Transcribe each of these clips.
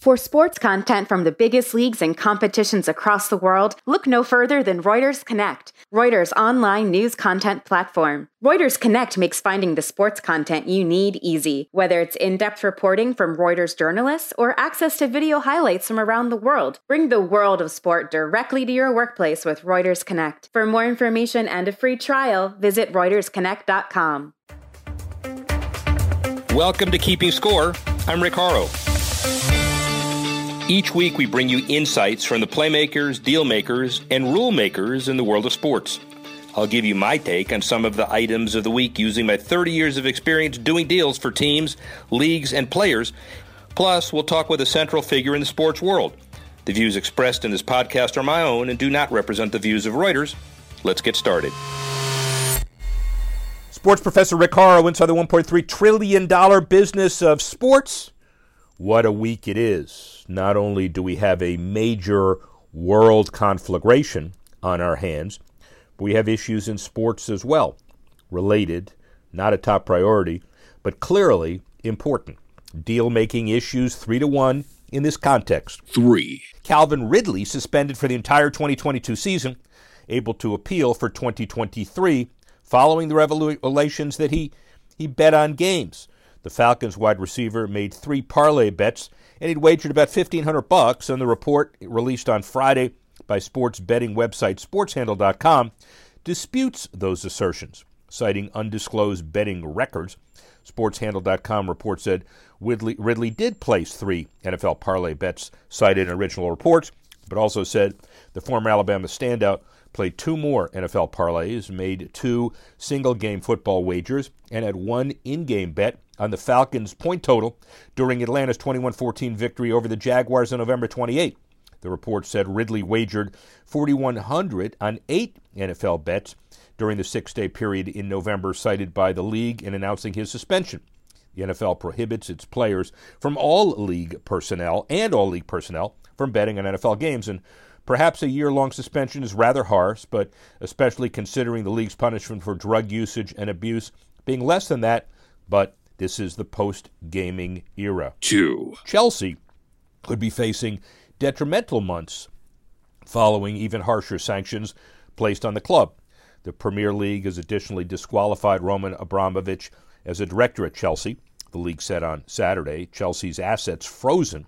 For sports content from the biggest leagues and competitions across the world, look no further than Reuters Connect, Reuters' online news content platform. Reuters Connect makes finding the sports content you need easy, whether it's in depth reporting from Reuters journalists or access to video highlights from around the world. Bring the world of sport directly to your workplace with Reuters Connect. For more information and a free trial, visit ReutersConnect.com. Welcome to Keeping Score. I'm Rick Horrow. Each week, we bring you insights from the playmakers, deal makers, and rule makers in the world of sports. I'll give you my take on some of the items of the week using my 30 years of experience doing deals for teams, leagues, and players. Plus, we'll talk with a central figure in the sports world. The views expressed in this podcast are my own and do not represent the views of Reuters. Let's get started. Sports professor Rick Horrow inside the $1.3 trillion business of sports. What a week it is. Not only do we have a major world conflagration on our hands, but we have issues in sports as well, related, not a top priority, but clearly important. Deal making issues three to one in this context. Three. Calvin Ridley suspended for the entire 2022 season, able to appeal for 2023 following the revelations that he, he bet on games. The Falcons wide receiver made three parlay bets, and he'd wagered about fifteen hundred bucks. And the report released on Friday by sports betting website SportsHandle.com disputes those assertions, citing undisclosed betting records. SportsHandle.com report said Ridley, Ridley did place three NFL parlay bets cited in original reports, but also said the former Alabama standout played two more NFL parlays, made two single game football wagers, and had one in game bet on the Falcons' point total during Atlanta's 21 14 victory over the Jaguars on November 28. The report said Ridley wagered 4,100 on eight NFL bets during the six day period in November, cited by the league in announcing his suspension. The NFL prohibits its players from all league personnel and all league personnel from betting on NFL games, and Perhaps a year long suspension is rather harsh, but especially considering the league's punishment for drug usage and abuse being less than that, but this is the post gaming era. Two. Chelsea could be facing detrimental months following even harsher sanctions placed on the club. The Premier League has additionally disqualified Roman Abramovich as a director at Chelsea. The league said on Saturday Chelsea's assets frozen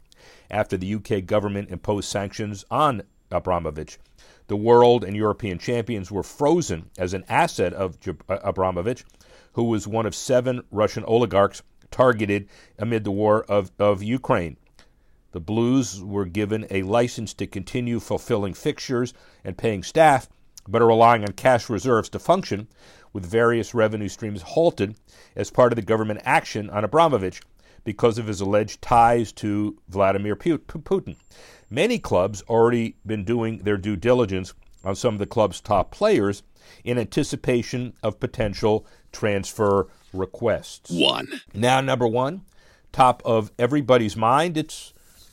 after the UK government imposed sanctions on Abramovich. The world and European champions were frozen as an asset of uh, Abramovich, who was one of seven Russian oligarchs targeted amid the war of, of Ukraine. The Blues were given a license to continue fulfilling fixtures and paying staff, but are relying on cash reserves to function, with various revenue streams halted as part of the government action on Abramovich because of his alleged ties to Vladimir Putin. Many clubs already been doing their due diligence on some of the club's top players in anticipation of potential transfer requests. One. Now, number one, top of everybody's mind, it's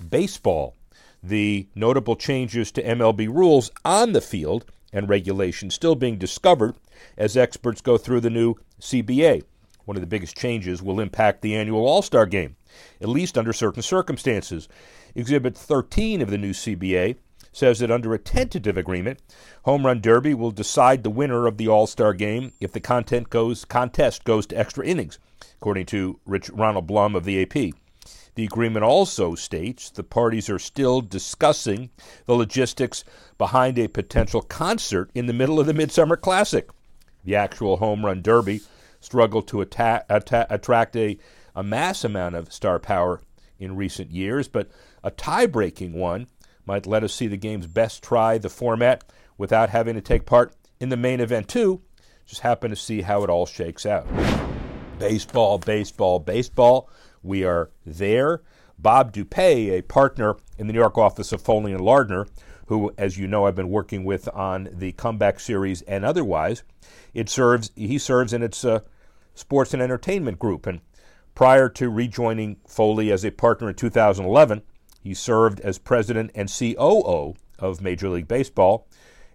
baseball. The notable changes to MLB rules on the field and regulations still being discovered as experts go through the new CBA. One of the biggest changes will impact the annual All Star game, at least under certain circumstances. Exhibit 13 of the new CBA says that under a tentative agreement, Home Run Derby will decide the winner of the All Star game if the content goes, contest goes to extra innings, according to Rich Ronald Blum of the AP. The agreement also states the parties are still discussing the logistics behind a potential concert in the middle of the Midsummer Classic. The actual Home Run Derby struggled to atta- atta- attract a, a mass amount of star power in recent years, but a tie breaking one might let us see the game's best try the format without having to take part in the main event, too. Just happen to see how it all shakes out. Baseball, baseball, baseball. We are there. Bob DuPuy, a partner in the New York office of Foley and Lardner, who, as you know, I've been working with on the comeback series and otherwise. It serves. He serves in its uh, sports and entertainment group, and prior to rejoining Foley as a partner in 2011, he served as president and COO of Major League Baseball,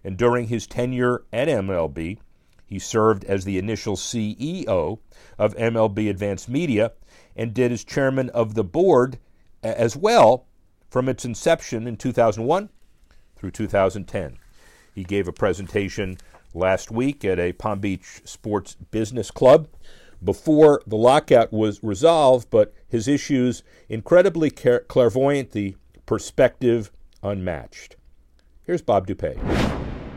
and during his tenure at MLB, he served as the initial CEO of MLB Advanced Media and did as chairman of the board as well from its inception in 2001 through 2010. He gave a presentation last week at a Palm Beach Sports Business Club before the lockout was resolved, but his issues incredibly clairvoyant, the perspective unmatched. Here's Bob DuPuy.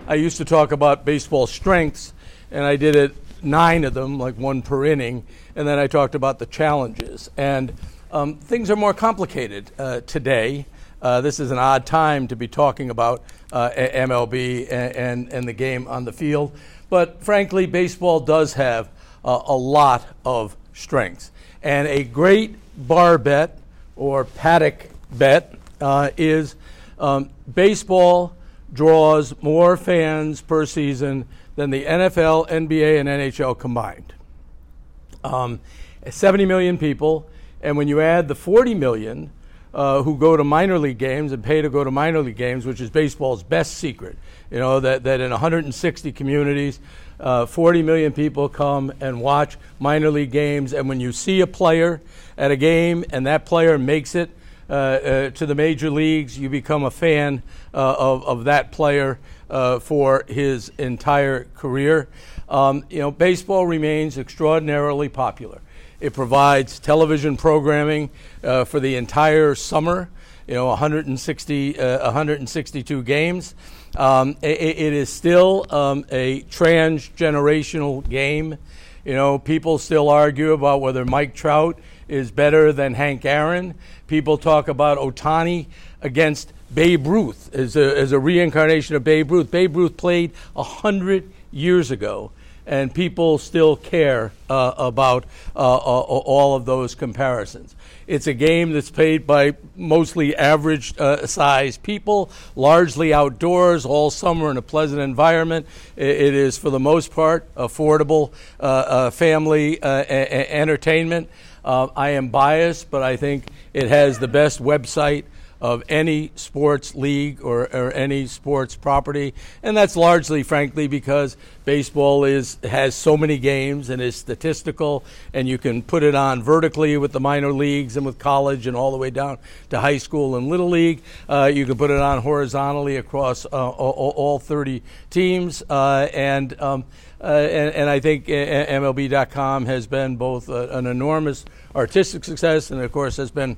I used to talk about baseball strengths, and I did it nine of them, like one per inning, and then I talked about the challenges. And um, things are more complicated uh, today. Uh, this is an odd time to be talking about uh, MLB and, and, and, the game on the field. But frankly, baseball does have uh, a lot of strengths. And a great bar bet or paddock bet uh, is um, baseball draws more fans per season than the NFL, NBA, and NHL combined. Um, 70 million people, and when you add the 40 million uh, who go to minor league games and pay to go to minor league games, which is baseball's best secret, you know, that, that in 160 communities, uh, 40 million people come and watch minor league games, and when you see a player at a game and that player makes it uh, uh, to the major leagues, you become a fan uh, of, of that player uh, for his entire career. Um, you know, baseball remains extraordinarily popular. It provides television programming uh, for the entire summer. You know, 160, 162 games. Um, it, it is still um, a transgenerational game. You know, people still argue about whether Mike Trout is better than Hank Aaron. People talk about Ohtani against Babe Ruth as a, as a reincarnation of Babe Ruth. Babe Ruth played 100 years ago, and people still care uh, about uh, uh, all of those comparisons. It's a game that's played by mostly average uh, size people, largely outdoors, all summer in a pleasant environment. it is, for the most part, affordable uh, uh, family a- entertainment. Uh, I am biased, but I think it has the best website of any sports league or, or, any sports property, and that's largely, frankly, because baseball is has so many games and is statistical, and you can put it on vertically with the minor leagues and with college and all the way down to high school and little league. Uh, you can put it on horizontally across uh, all, all, 30 teams, uh, and um, uh, and, and, I think MLB.com has been both a, an enormous artistic success and, of course, has been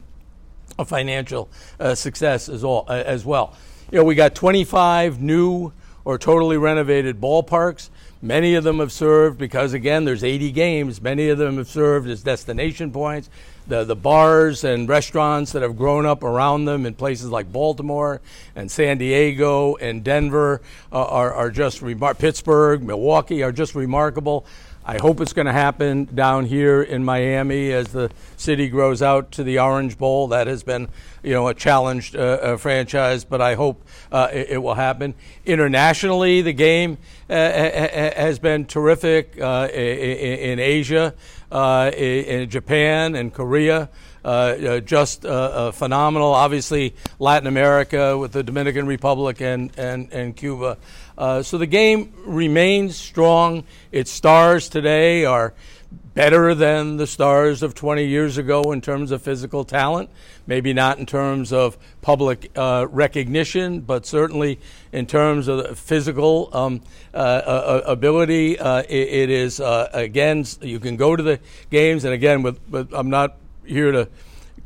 financial uh, success as, all, uh, as well. You know, we got 25 new or totally renovated ballparks. Many of them have served because, again, there's 80 games. Many of them have served as destination points the, the bars and restaurants that have grown up around them in places like Baltimore and San Diego and Denver uh, are, are just remar- Pittsburgh, Milwaukee are just remarkable. I hope it's going to happen down here in Miami as the city grows out to the Orange Bowl. That has been, you know, a challenged uh, uh, franchise, but I hope uh, it, it, will happen. Internationally, the game uh, has been terrific uh, in, Asia, uh, in Japan, and Korea. just phenomenal. Obviously, Latin America with the Dominican Republic and, and, and Cuba uh, so the game remains strong. Its stars today are better than the stars of 20 years ago in terms of physical talent. Maybe not in terms of public uh, recognition, but certainly in terms of physical um, uh, uh, ability. Uh, it, it is, uh, again, you can go to the games, and again, with, with, I'm not here to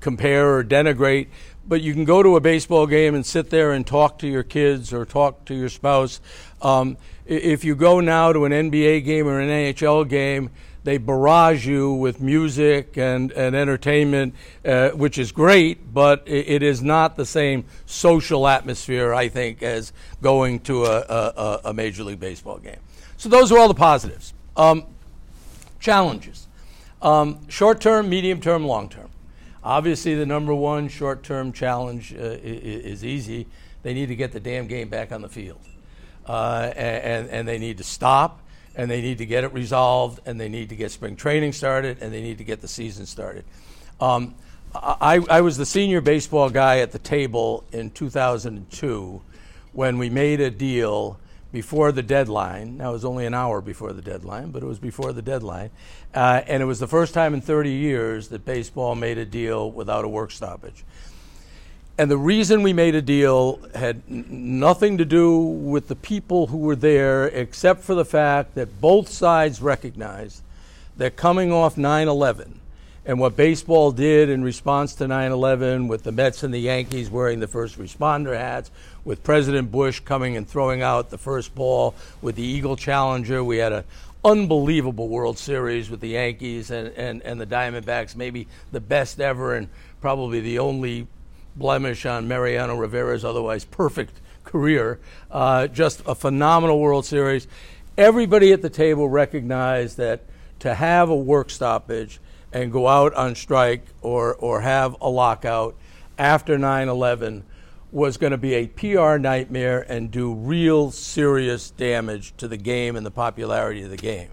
compare or denigrate, but you can go to a baseball game and sit there and talk to your kids or talk to your spouse. Um, if you go now to an NBA game or an NHL game, they barrage you with music and, and entertainment, uh, which is great, but it, it is not the same social atmosphere, I think, as going to a, a, a Major League Baseball game. So those are all the positives. Um, challenges um, short term, medium term, long term. Obviously, the number one short term challenge uh, is, easy. They need to get the damn game back on the field. Uh, and, and they need to stop, and they need to get it resolved, and they need to get spring training started, and they need to get the season started. Um, I, I was the senior baseball guy at the table in 2002 when we made a deal before the deadline. Now, it was only an hour before the deadline, but it was before the deadline. Uh, and it was the first time in 30 years that baseball made a deal without a work stoppage. and the reason we made a deal had n- nothing to do with the people who were there, except for the fact that both sides recognized that coming off 9 11 and what baseball did in response to 9 11 with the Mets and the Yankees wearing the first responder hats, with President Bush coming and throwing out the first ball with the Eagle Challenger. We had an unbelievable World Series with the Yankees and, and, and the Diamondbacks, maybe the best ever and probably the only blemish on Mariano Rivera's otherwise perfect career. Uh, just a phenomenal World Series. Everybody at the table recognized that to have a work stoppage and go out on strike or, or have a lockout after 9 11 was going to be a PR nightmare and do real serious damage to the game and the popularity of the game.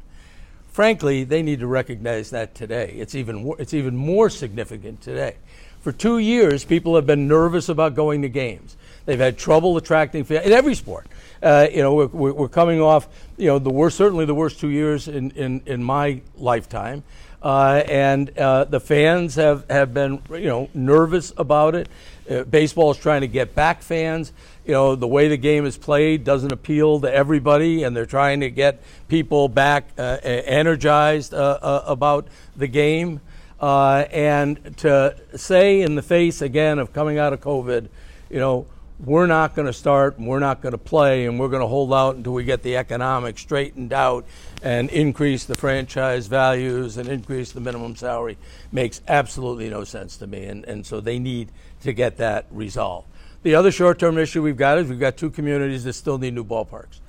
Frankly, they need to recognize that today. It's even, it's even more significant today. For two years, people have been nervous about going to games. They've had trouble attracting fans in every sport. Uh, you know, we're, we're, coming off, you know, the worst, certainly the worst two years in, in, in my lifetime. Uh, and uh, the fans have, have been, you know, nervous about it. Uh, baseball is trying to get back fans. You know, the way the game is played doesn't appeal to everybody, and they're trying to get people back uh, energized uh, about the game. Uh, and to say in the face again of coming out of COVID, you know, we're not going to start and we're not going to play and we're going to hold out until we get the economics straightened out and increase the franchise values and increase the minimum salary makes absolutely no sense to me. And, and so they need to get that resolved. The other short term issue we've got is we've got two communities that still need new ballparks.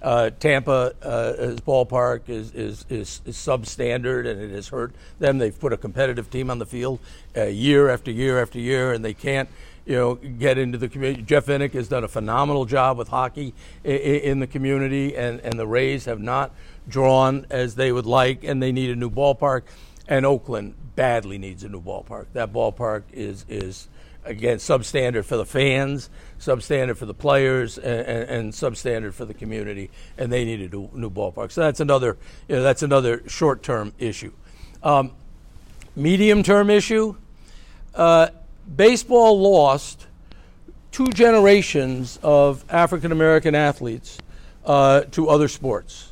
Uh, Tampa uh, ballpark is, is, is, is, substandard and it has hurt them. They've put a competitive team on the field uh, year after year after year, and they can't you know, get into the community. Jeff Vinik has done a phenomenal job with hockey in, in the community, and, and the Rays have not drawn as they would like, and they need a new ballpark. And Oakland badly needs a new ballpark. That ballpark is is again substandard for the fans, substandard for the players, and, and, and substandard for the community, and they need a new, new ballpark. So that's another you know, that's another short term issue. Um, medium term issue. Uh, baseball lost two generations of African American athletes uh, to other sports.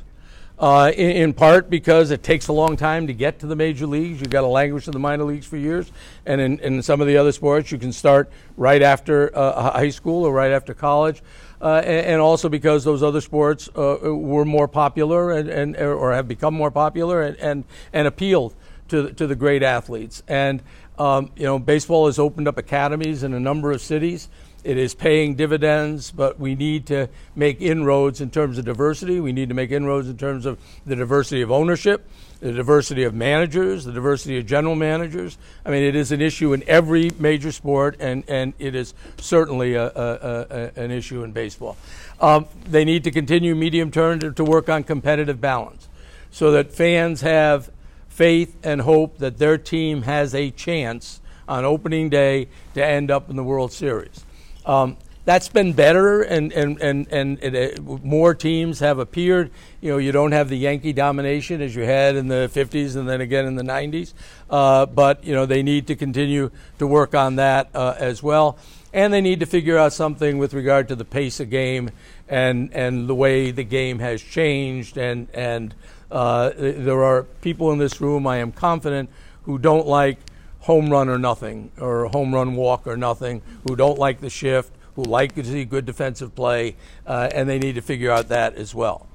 Uh, in, in, part because it takes a long time to get to the major leagues. You've got to languish in the minor leagues for years. And in, in some of the other sports, you can start right after uh, high school or right after college. Uh, and, and, also because those other sports uh, were more popular and, and, or have become more popular and, and, and appealed to, to the great athletes. And, um, you know, baseball has opened up academies in a number of cities. It is paying dividends, but we need to make inroads in terms of diversity. We need to make inroads in terms of the diversity of ownership, the diversity of managers, the diversity of general managers. I mean, it is an issue in every major sport, and, and it is certainly a, a, a, an issue in baseball. Um, they need to continue medium term to, to work on competitive balance so that fans have faith and hope that their team has a chance on opening day to end up in the World Series. Um, that's been better, and and and and more teams have appeared. You know, you don't have the Yankee domination as you had in the '50s and then again in the '90s. Uh, but you know, they need to continue to work on that uh, as well, and they need to figure out something with regard to the pace of game and and the way the game has changed. And and uh, there are people in this room, I am confident, who don't like home run or nothing, or home run walk or nothing, who don't like the shift, who like to see good defensive play, uh, and they need to figure out that as well.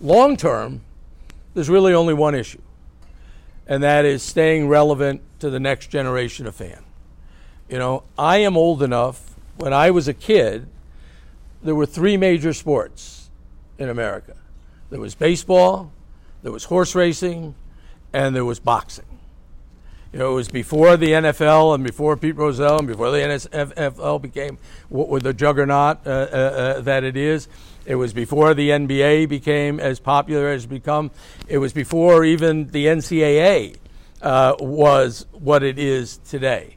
Long term, there's really only one issue, and that is staying relevant to the next generation of fan. You know, I am old enough, when I was a kid, there were three major sports in America there was baseball, there was horse racing, and there was boxing. You know, it was before the NFL and before Pete Rozelle and before the NFL became what the juggernaut uh, uh, uh, that it is. It was before the NBA became as popular as it's become. It was before even the NCAA uh, was what it is today.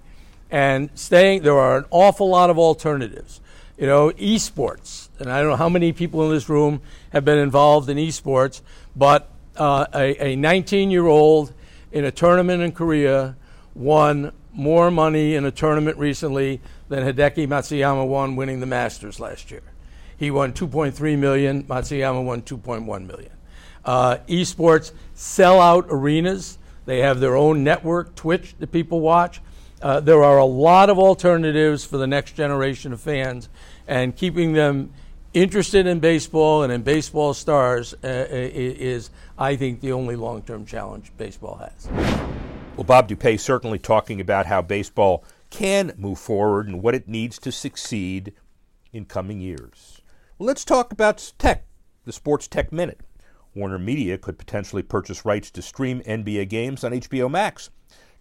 And staying, there are an awful lot of alternatives. You know, esports, and I don't know how many people in this room have been involved in esports, but uh, a 19 year old in a tournament in Korea won more money in a tournament recently than Hideki Matsuyama won winning the Masters last year. He won 2.3 million. Matsuyama won 2.1 million. Uh, esports sell out arenas. They have their own network, Twitch, that people watch. Uh, there are a lot of alternatives for the next generation of fans, and keeping them interested in baseball and in baseball stars uh, is, I think, the only long term challenge baseball has. Well, Bob DuPuy certainly talking about how baseball can move forward and what it needs to succeed in coming years. Well, let's talk about tech, the Sports Tech Minute. Warner Media could potentially purchase rights to stream NBA games on HBO Max.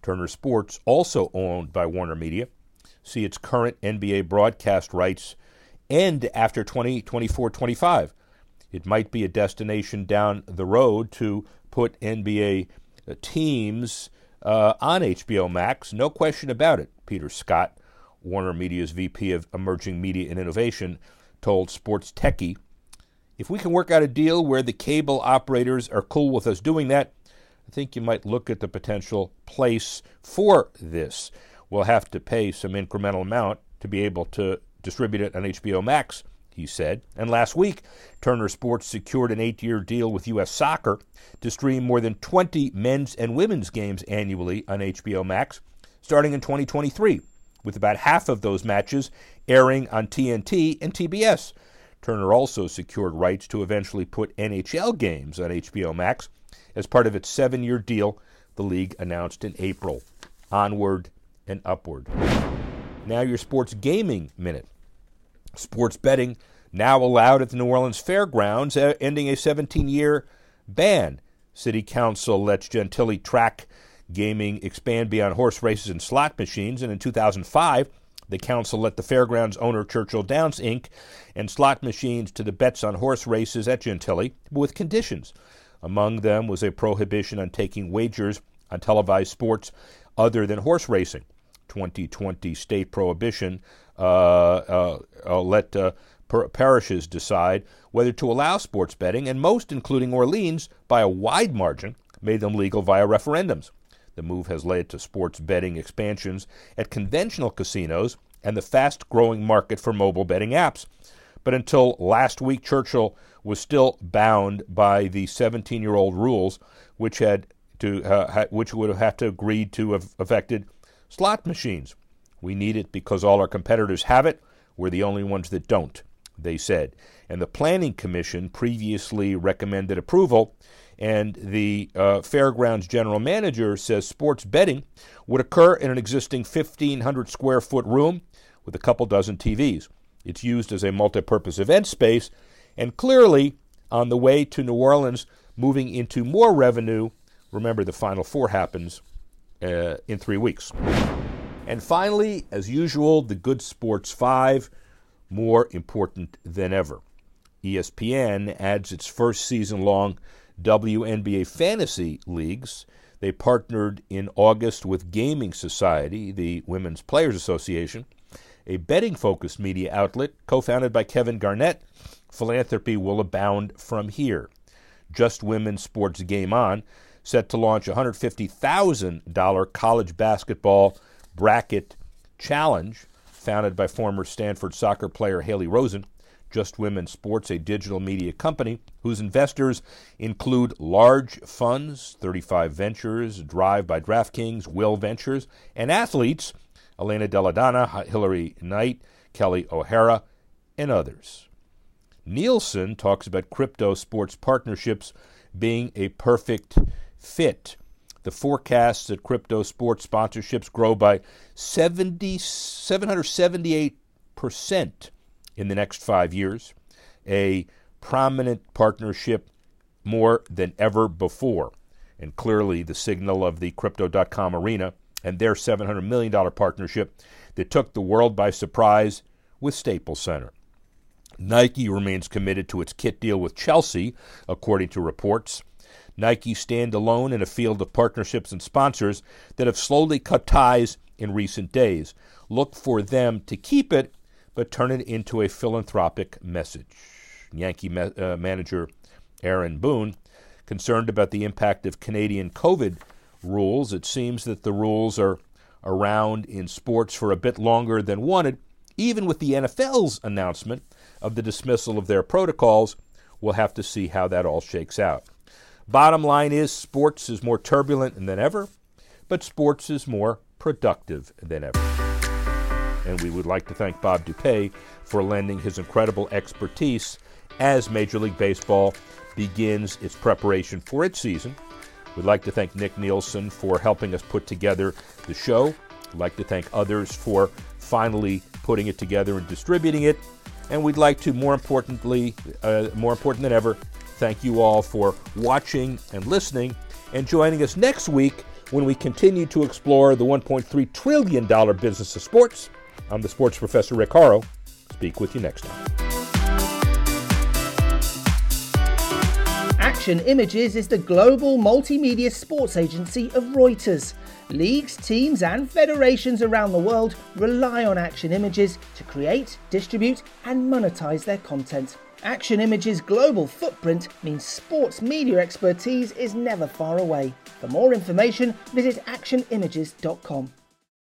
Turner Sports, also owned by Warner Media, see its current NBA broadcast rights end after 2024 25. It might be a destination down the road to put NBA teams uh, on HBO Max, no question about it. Peter Scott, Warner Media's VP of Emerging Media and Innovation, told Sports Techie if we can work out a deal where the cable operators are cool with us doing that, I think you might look at the potential place for this. We'll have to pay some incremental amount to be able to distribute it on HBO Max, he said. And last week, Turner Sports secured an eight year deal with U.S. Soccer to stream more than 20 men's and women's games annually on HBO Max, starting in 2023, with about half of those matches airing on TNT and TBS. Turner also secured rights to eventually put NHL games on HBO Max as part of its seven year deal the league announced in April. Onward and upward. Now, your sports gaming minute. Sports betting now allowed at the New Orleans Fairgrounds, ending a 17 year ban. City Council lets Gentilly track gaming expand beyond horse races and slot machines, and in 2005, the council let the fairgrounds owner Churchill Downs Inc. and slot machines to the bets on horse races at Gentilly with conditions. Among them was a prohibition on taking wagers on televised sports other than horse racing. 2020 state prohibition uh, uh, uh, let parishes decide whether to allow sports betting, and most, including Orleans, by a wide margin, made them legal via referendums. The move has led to sports betting expansions at conventional casinos and the fast growing market for mobile betting apps. But until last week, Churchill was still bound by the 17 year old rules, which, had to, uh, which would have to agree to have affected slot machines. We need it because all our competitors have it. We're the only ones that don't, they said. And the Planning Commission previously recommended approval, and the uh, Fairgrounds general manager says sports betting would occur in an existing 1,500 square foot room with a couple dozen TVs. It's used as a multi-purpose event space, and clearly on the way to New Orleans, moving into more revenue. Remember, the Final Four happens uh, in three weeks. And finally, as usual, the Good Sports 5, more important than ever. ESPN adds its first season long WNBA fantasy leagues. They partnered in August with Gaming Society, the Women's Players Association, a betting focused media outlet co founded by Kevin Garnett. Philanthropy will abound from here. Just Women's Sports Game On, set to launch a $150,000 college basketball Bracket Challenge, founded by former Stanford soccer player Haley Rosen. Just Women Sports, a digital media company whose investors include large funds, 35 Ventures, Drive by DraftKings, Will Ventures, and athletes, Elena Delle Donne, Hilary Knight, Kelly O'Hara, and others. Nielsen talks about crypto sports partnerships being a perfect fit the forecasts that crypto sports sponsorships grow by 70, 778% in the next five years, a prominent partnership more than ever before. And clearly, the signal of the Crypto.com arena and their $700 million partnership that took the world by surprise with Staples Center. Nike remains committed to its kit deal with Chelsea, according to reports. Nike stand alone in a field of partnerships and sponsors that have slowly cut ties in recent days. Look for them to keep it, but turn it into a philanthropic message. Yankee ma- uh, manager Aaron Boone, concerned about the impact of Canadian COVID rules, it seems that the rules are around in sports for a bit longer than wanted, even with the NFL's announcement of the dismissal of their protocols. We'll have to see how that all shakes out. Bottom line is sports is more turbulent than ever, but sports is more productive than ever. And we would like to thank Bob DuPuy for lending his incredible expertise as Major League Baseball begins its preparation for its season. We'd like to thank Nick Nielsen for helping us put together the show. We'd like to thank others for finally putting it together and distributing it. And we'd like to, more importantly, uh, more important than ever, thank you all for watching and listening and joining us next week when we continue to explore the $1.3 trillion business of sports. I'm the sports professor Rick Horrow. Speak with you next time. Action Images is the global multimedia sports agency of Reuters. Leagues, teams, and federations around the world rely on Action Images to create, distribute, and monetize their content. Action Images' global footprint means sports media expertise is never far away. For more information, visit actionimages.com.